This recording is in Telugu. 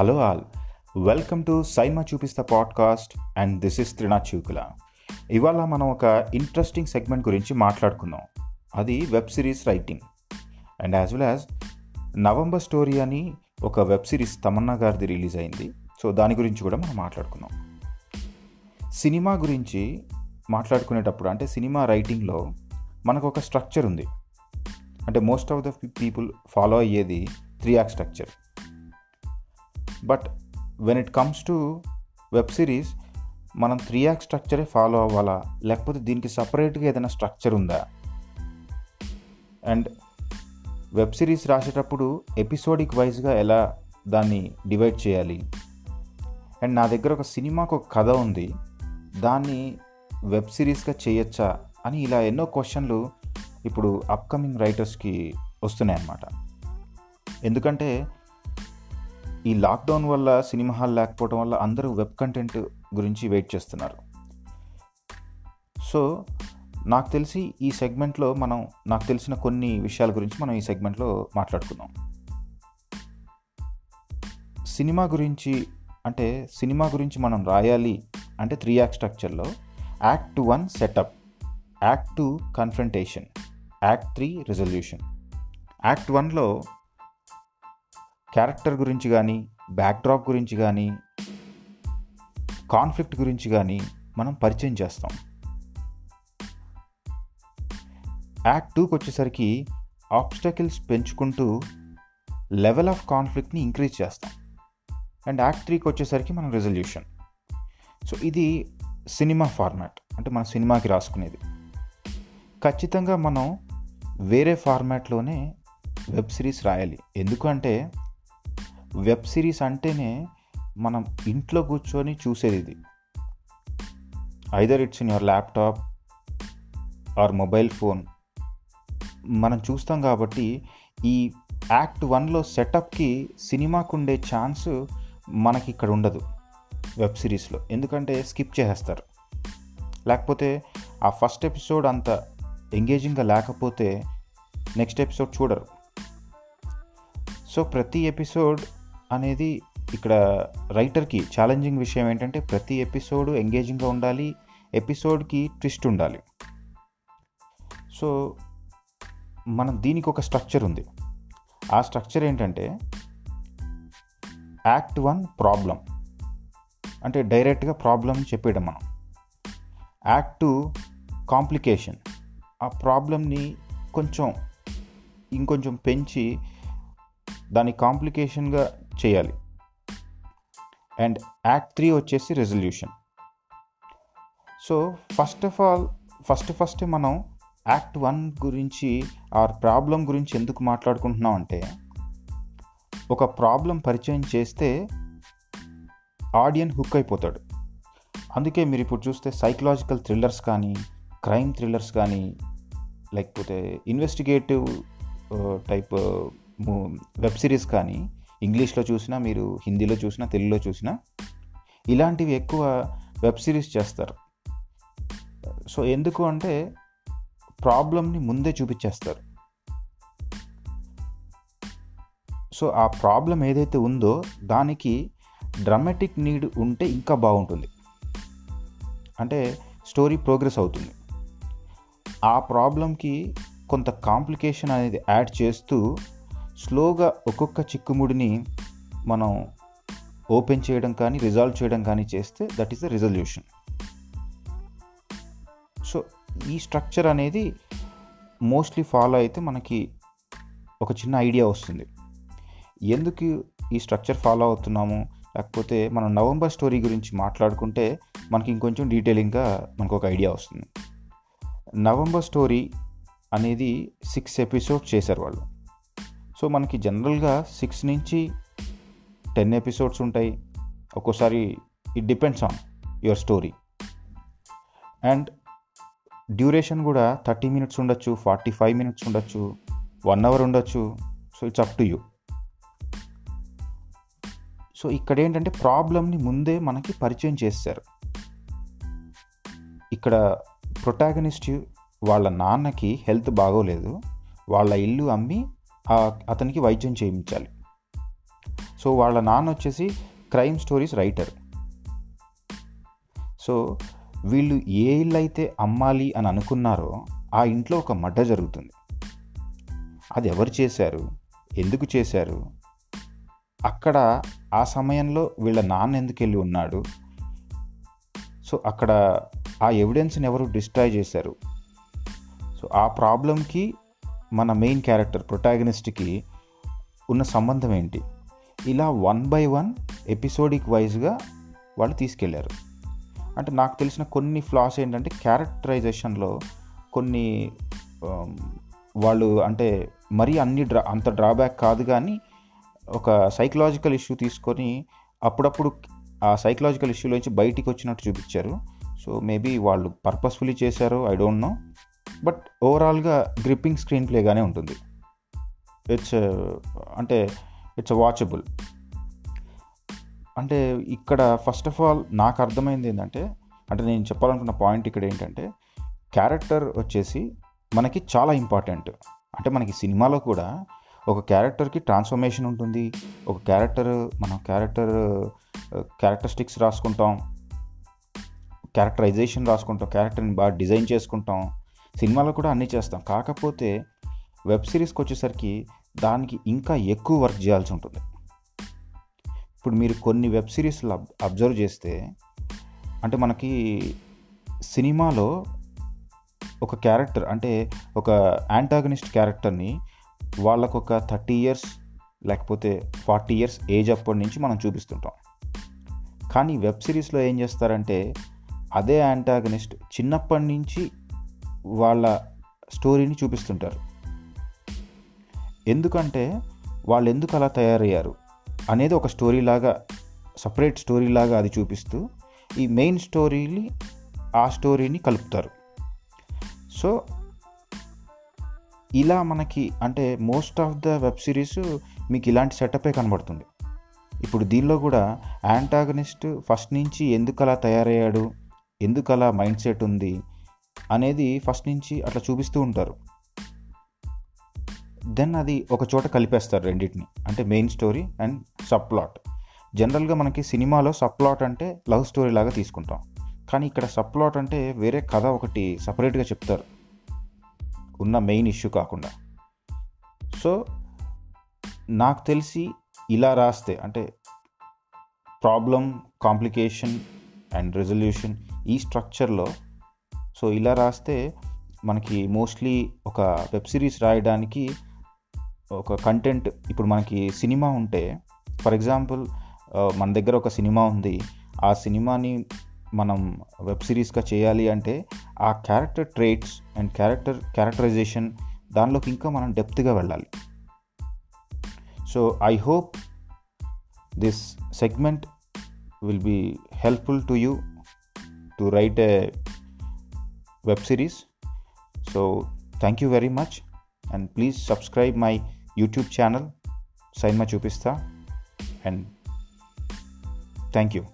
Hello all. Welcome to SIIMA చూపిస్తా podcast and this is Trinath Chukula. ఇవాళ మనం ఒక ఇంట్రెస్టింగ్ సెగ్మెంట్ గురించి మాట్లాడుకుందాం. అది web series writing. And as well as November story అని ఒక వెబ్ సిరీస్ తమన్నా గారిది రిలీజ్ అయింది. సో దాని గురించి కూడా మనం మాట్లాడుకుందాం. సినిమా గురించి మాట్లాడుకునేటప్పుడు అంటే సినిమా రైటింగ్లో మనకు ఒక స్ట్రక్చర్ ఉంది. అంటే most of the people follow అయ్యేది three act structure. But when it comes to web series మనం త్రీ యాక్ స్ట్రక్చరే ఫాలో అవ్వాలా? లేకపోతే దీనికి సపరేట్గా ఏదైనా స్ట్రక్చర్ ఉందా? అండ్ వెబ్ సిరీస్ రాసేటప్పుడు ఎపిసోడిక్ వైజ్గా ఎలా దాన్ని డివైడ్ చేయాలి? అండ్ నా దగ్గర ఒక సినిమాకు ఒక కథ ఉంది. దాన్ని వెబ్ సిరీస్గా చేయొచ్చా? అని ఇలా ఎన్నో క్వశ్చన్లు ఇప్పుడు అప్కమింగ్ రైటర్స్కి వస్తున్నాయి అన్నమాట ఎందుకంటే ఈ లాక్డౌన్ వల్ల సినిమా హాల్ లేకపోవడం వల్ల అందరూ వెబ్ కంటెంట్ గురించి వెయిట్ చేస్తున్నారు. సో నాకు తెలిసి ఈ సెగ్మెంట్లో మనం నాకు తెలిసిన కొన్ని విషయాల గురించి మనం ఈ సెగ్మెంట్లో మాట్లాడుకుందాం. సినిమా గురించి అంటే సినిమా గురించి మనం రాయాలి అంటే three act స్ట్రక్చర్లో act one setup act two confrontation act three resolution. Act వన్లో క్యారెక్టర్ గురించి కానీ బ్యాక్డ్రాప్ గురించి కానీ కాన్ఫ్లిక్ట్ గురించి కానీ మనం పరిచయం చేస్తాం. యాక్ట్ టూకి వచ్చేసరికి ఆబ్స్టకిల్స్ పెంచుకుంటూ లెవెల్ ఆఫ్ కాన్ఫ్లిక్ట్ని ఇంక్రీజ్ చేస్తాం. అండ్ యాక్ట్ త్రీకి వచ్చేసరికి మనం రెజల్యూషన్. సో ఇది సినిమా ఫార్మాట్. అంటే మన సినిమాకి రాసుకునేది. ఖచ్చితంగా మనం వేరే ఫార్మాట్లోనే వెబ్ సిరీస్ రాయాలి. ఎందుకంటే వెబ్ సిరీస్ అంటేనే మనం ఇంట్లో కూర్చొని చూసేది ఇది. Either it's in your laptop or mobile phone మనం చూస్తాం కాబట్టి ఈ యాక్ట్ వన్లో సెటప్కి సినిమాకు ఉండే ఛాన్స్ మనకి ఇక్కడ ఉండదు వెబ్ సిరీస్లో. ఎందుకంటే స్కిప్ చేసేస్తారు. లేకపోతే ఆ ఫస్ట్ ఎపిసోడ్ అంత ఎంగేజింగ్గా లేకపోతే నెక్స్ట్ ఎపిసోడ్ చూడరు. సో ప్రతి ఎపిసోడ్ అనేది ఇక్కడ రైటర్కి ఛాలెంజింగ్ విషయం ఏంటంటే ప్రతి ఎపిసోడ్ ఎంగేజింగ్గా ఉండాలి ఎపిసోడ్కి ట్విస్ట్ ఉండాలి. సో మనం దీనికి ఒక స్ట్రక్చర్ ఉంది. ఆ స్ట్రక్చర్ ఏంటంటే యాక్ట్ వన్ ప్రాబ్లం అంటే డైరెక్ట్గా ప్రాబ్లం చెప్పేయడం మనం. యాక్ట్ టూ కాంప్లికేషన్ ఆ ప్రాబ్లమ్ని కొంచెం ఇంకొంచెం పెంచి దాని కాంప్లికేషన్గా చేయాలి. అండ్ యాక్ట్ త్రీ వచ్చేసి resolution. So first of all first first మనం యాక్ట్ వన్ గురించి ఆ ప్రాబ్లం గురించి ఎందుకు మాట్లాడుకుంటున్నాం అంటే ఒక ప్రాబ్లం పరిచయం చేస్తే ఆడియన్ హుక్ అయిపోతాడు. అందుకే మీరు ఇప్పుడు చూస్తే సైకలాజికల్ థ్రిల్లర్స్ కానీ క్రైమ్ థ్రిల్లర్స్ కానీ లేకపోతే ఇన్వెస్టిగేటివ్ టైప్ వెబ్ సిరీస్ కానీ ఇంగ్లీష్లో చూసినా మీరు హిందీలో చూసినా తెలుగులో చూసినా ఇలాంటివి ఎక్కువ వెబ్ సిరీస్ చేస్తారు. సో ఎందుకు అంటే ప్రాబ్లమ్ని ముందే చూపించేస్తారు. సో ఆ ప్రాబ్లం ఏదైతే ఉందో దానికి డ్రామాటిక్ నీడ్ ఉంటే ఇంకా బాగుంటుంది. అంటే స్టోరీ ప్రోగ్రెస్ అవుతుంది. ఆ ప్రాబ్లంకి కొంత కాంప్లికేషన్ అనేది యాడ్ చేస్తూ స్లోగా ఒక్కొక్క చిక్కుముడిని మనం ఓపెన్ చేయడం కానీ రిజాల్వ్ చేయడం కానీ చేస్తే that is the resolution. So ఈ స్ట్రక్చర్ అనేది మోస్ట్లీ ఫాలో అయితే మనకి ఒక చిన్న ఐడియా వస్తుంది. ఎందుకు ఈ స్ట్రక్చర్ ఫాలో అవుతున్నాము? లేకపోతే మనం నవంబర్ స్టోరీ గురించి మాట్లాడుకుంటే మనకి ఇంకొంచెం డీటెయిలింగ్గా మనకు ఒక ఐడియా వస్తుంది. నవంబర్ స్టోరీ అనేది సిక్స్ ఎపిసోడ్ చేశారు వాళ్ళు. సో మనకి జనరల్గా సిక్స్ నుంచి టెన్ ఎపిసోడ్స్ ఉంటాయి. ఒక్కోసారి it depends on your story and duration కూడా థర్టీ మినిట్స్ ఉండొచ్చు ఫార్టీ ఫైవ్ మినిట్స్ ఉండొచ్చు వన్ అవర్ ఉండొచ్చు. So it's up to you so ఇక్కడ ఏంటంటే ప్రాబ్లమ్ని ముందే మనకి పరిచయం చేస్తారు. ఇక్కడ ప్రొటాగనిస్ట్ వాళ్ళ నాన్నకి హెల్త్ బాగోలేదు. వాళ్ళ ఇల్లు అమ్మి అతనికి వైద్యం చేయించాలి. సో వాళ్ళ నాన్న వచ్చేసి క్రైమ్ స్టోరీస్ రైటర్. సో వీళ్ళు ఏ ఇల్లు అయితే అమ్మాలి అని అనుకున్నారో ఆ ఇంట్లో ఒక మడ్డ జరుగుతుంది. అది ఎవరు చేశారు? ఎందుకు చేశారు? అక్కడ ఆ సమయంలో వీళ్ళ నాన్న ఎందుకు వెళ్ళి ఉన్నాడు? సో అక్కడ ఆ ఎవిడెన్స్ని ఎవరు డిస్ట్రాయ్ చేశారు? సో ఆ ప్రాబ్లంకి మన మెయిన్ క్యారెక్టర్ ప్రొటాగనిస్ట్కి ఉన్న సంబంధం ఏంటి? ఇలా వన్ బై వన్ ఎపిసోడిక్ వైజ్గా వాళ్ళు తీసుకెళ్ళారు. అంటే నాకు తెలిసిన కొన్ని ఫ్లాస్ ఏంటంటే క్యారెక్టరైజేషన్లో కొన్ని um, వాళ్ళు అంటే మరీ అన్ని డ్రా అంత డ్రాబ్యాక్ కాదు కానీ ఒక సైకలాజికల్ ఇష్యూ తీసుకొని అప్పుడప్పుడు ఆ సైకలాజికల్ ఇష్యూలోంచి బయటికి వచ్చినట్టు చూపించారు. సో మేబీ వాళ్ళు పర్పస్ఫుల్లీ చేశారు ఐ డోంట్ నో బట్ ఓవరాల్గా గ్రిప్పింగ్ స్క్రీన్ ప్లేగానే ఉంటుంది. ఇట్స్ అంటే ఇట్స్ వాచబుల్. అంటే ఇక్కడ ఫస్ట్ ఆఫ్ ఆల్ నాకు అర్థమైంది ఏంటంటే అంటే నేను చెప్పాలనుకున్న పాయింట్ ఇక్కడ ఏంటంటే క్యారెక్టర్ వచ్చేసి మనకి చాలా ఇంపార్టెంట్. అంటే మనకి సినిమాలో కూడా ఒక క్యారెక్టర్కి ట్రాన్స్ఫర్మేషన్ ఉంటుంది. ఒక క్యారెక్టర్ మనం క్యారెక్టర్ క్యారెక్టరిస్టిక్స్ రాసుకుంటాం. క్యారెక్టరైజేషన్ రాసుకుంటాం. క్యారెక్టర్ని బాగా డిజైన్ చేసుకుంటాం. సినిమాలో కూడా అన్నీ చేస్తాం. కాకపోతే వెబ్ సిరీస్కి వచ్చేసరికి దానికి ఇంకా ఎక్కువ వర్క్ చేయాల్సి ఉంటుంది. ఇప్పుడు మీరు కొన్ని వెబ్ సిరీస్లు అబ్జర్వ్ చేస్తే అంటే మనకి సినిమాలో ఒక క్యారెక్టర్ అంటే ఒక యాంటాగనిస్ట్ క్యారెక్టర్ని వాళ్ళకు ఒక థర్టీ ఇయర్స్ లేకపోతే ఫార్టీ ఇయర్స్ ఏజ్ అప్పటి నుంచి మనం చూపిస్తుంటాం. కానీ వెబ్ సిరీస్లో ఏం చేస్తారంటే అదే యాంటాగనిస్ట్ చిన్నప్పటి నుంచి వాళ్ళ స్టోరీని చూపిస్తుంటారు. ఎందుకంటే వాళ్ళు ఎందుకు అలా తయారయ్యారు అనేది ఒక స్టోరీ లాగా సపరేట్ స్టోరీ లాగా అది చూపిస్తూ ఈ మెయిన్ స్టోరీని ఆ స్టోరీని కలుపుతారు. సో ఇలా మనకి అంటే most of the web series మీకు ఇలాంటి సెటపే కనబడుతుంది. ఇప్పుడు దీనిలో కూడా యాంటాగనిస్ట్ ఫస్ట్ నుంచి ఎందుకు అలా తయారయ్యాడు ఎందుకు అలా మైండ్ సెట్ ఉంది అనేది ఫస్ట్ నుంచి అట్లా చూపిస్తూ ఉంటారు. దెన్ అది ఒక చోట కలిపేస్తారు రెండింటిని. అంటే main story and sub plot జనరల్గా మనకి సినిమాలో సబ్ ప్లాట్ అంటే లవ్ స్టోరీ లాగా తీసుకుంటాం. కానీ ఇక్కడ సబ్ ప్లాట్ అంటే వేరే కథ ఒకటి సపరేట్గా చెప్తారు. ఉన్న మెయిన్ ఇష్యూ కాకుండా. సో నాకు తెలిసి ఇలా రాస్తే అంటే ప్రాబ్లం కాంప్లికేషన్ అండ్ రెజల్యూషన్ ఈ స్ట్రక్చర్లో సో ఇలా రాస్తే మనకి మోస్ట్లీ ఒక వెబ్ సిరీస్ రాయడానికి ఒక కంటెంట్ ఇప్పుడు మనకి సినిమా ఉంటే ఫర్ ఎగ్జాంపుల్ మన దగ్గర ఒక సినిమా ఉంది. ఆ సినిమాని మనం వెబ్ సిరీస్గా చేయాలి అంటే ఆ character traits and character characterization దానిలోకి ఇంకా మనం డెప్త్గా వెళ్ళాలి. So I hope this segment will be helpful to you to write a web series. So, thank you very much, and please subscribe my YouTube channel, Saima Chupista, and thank you.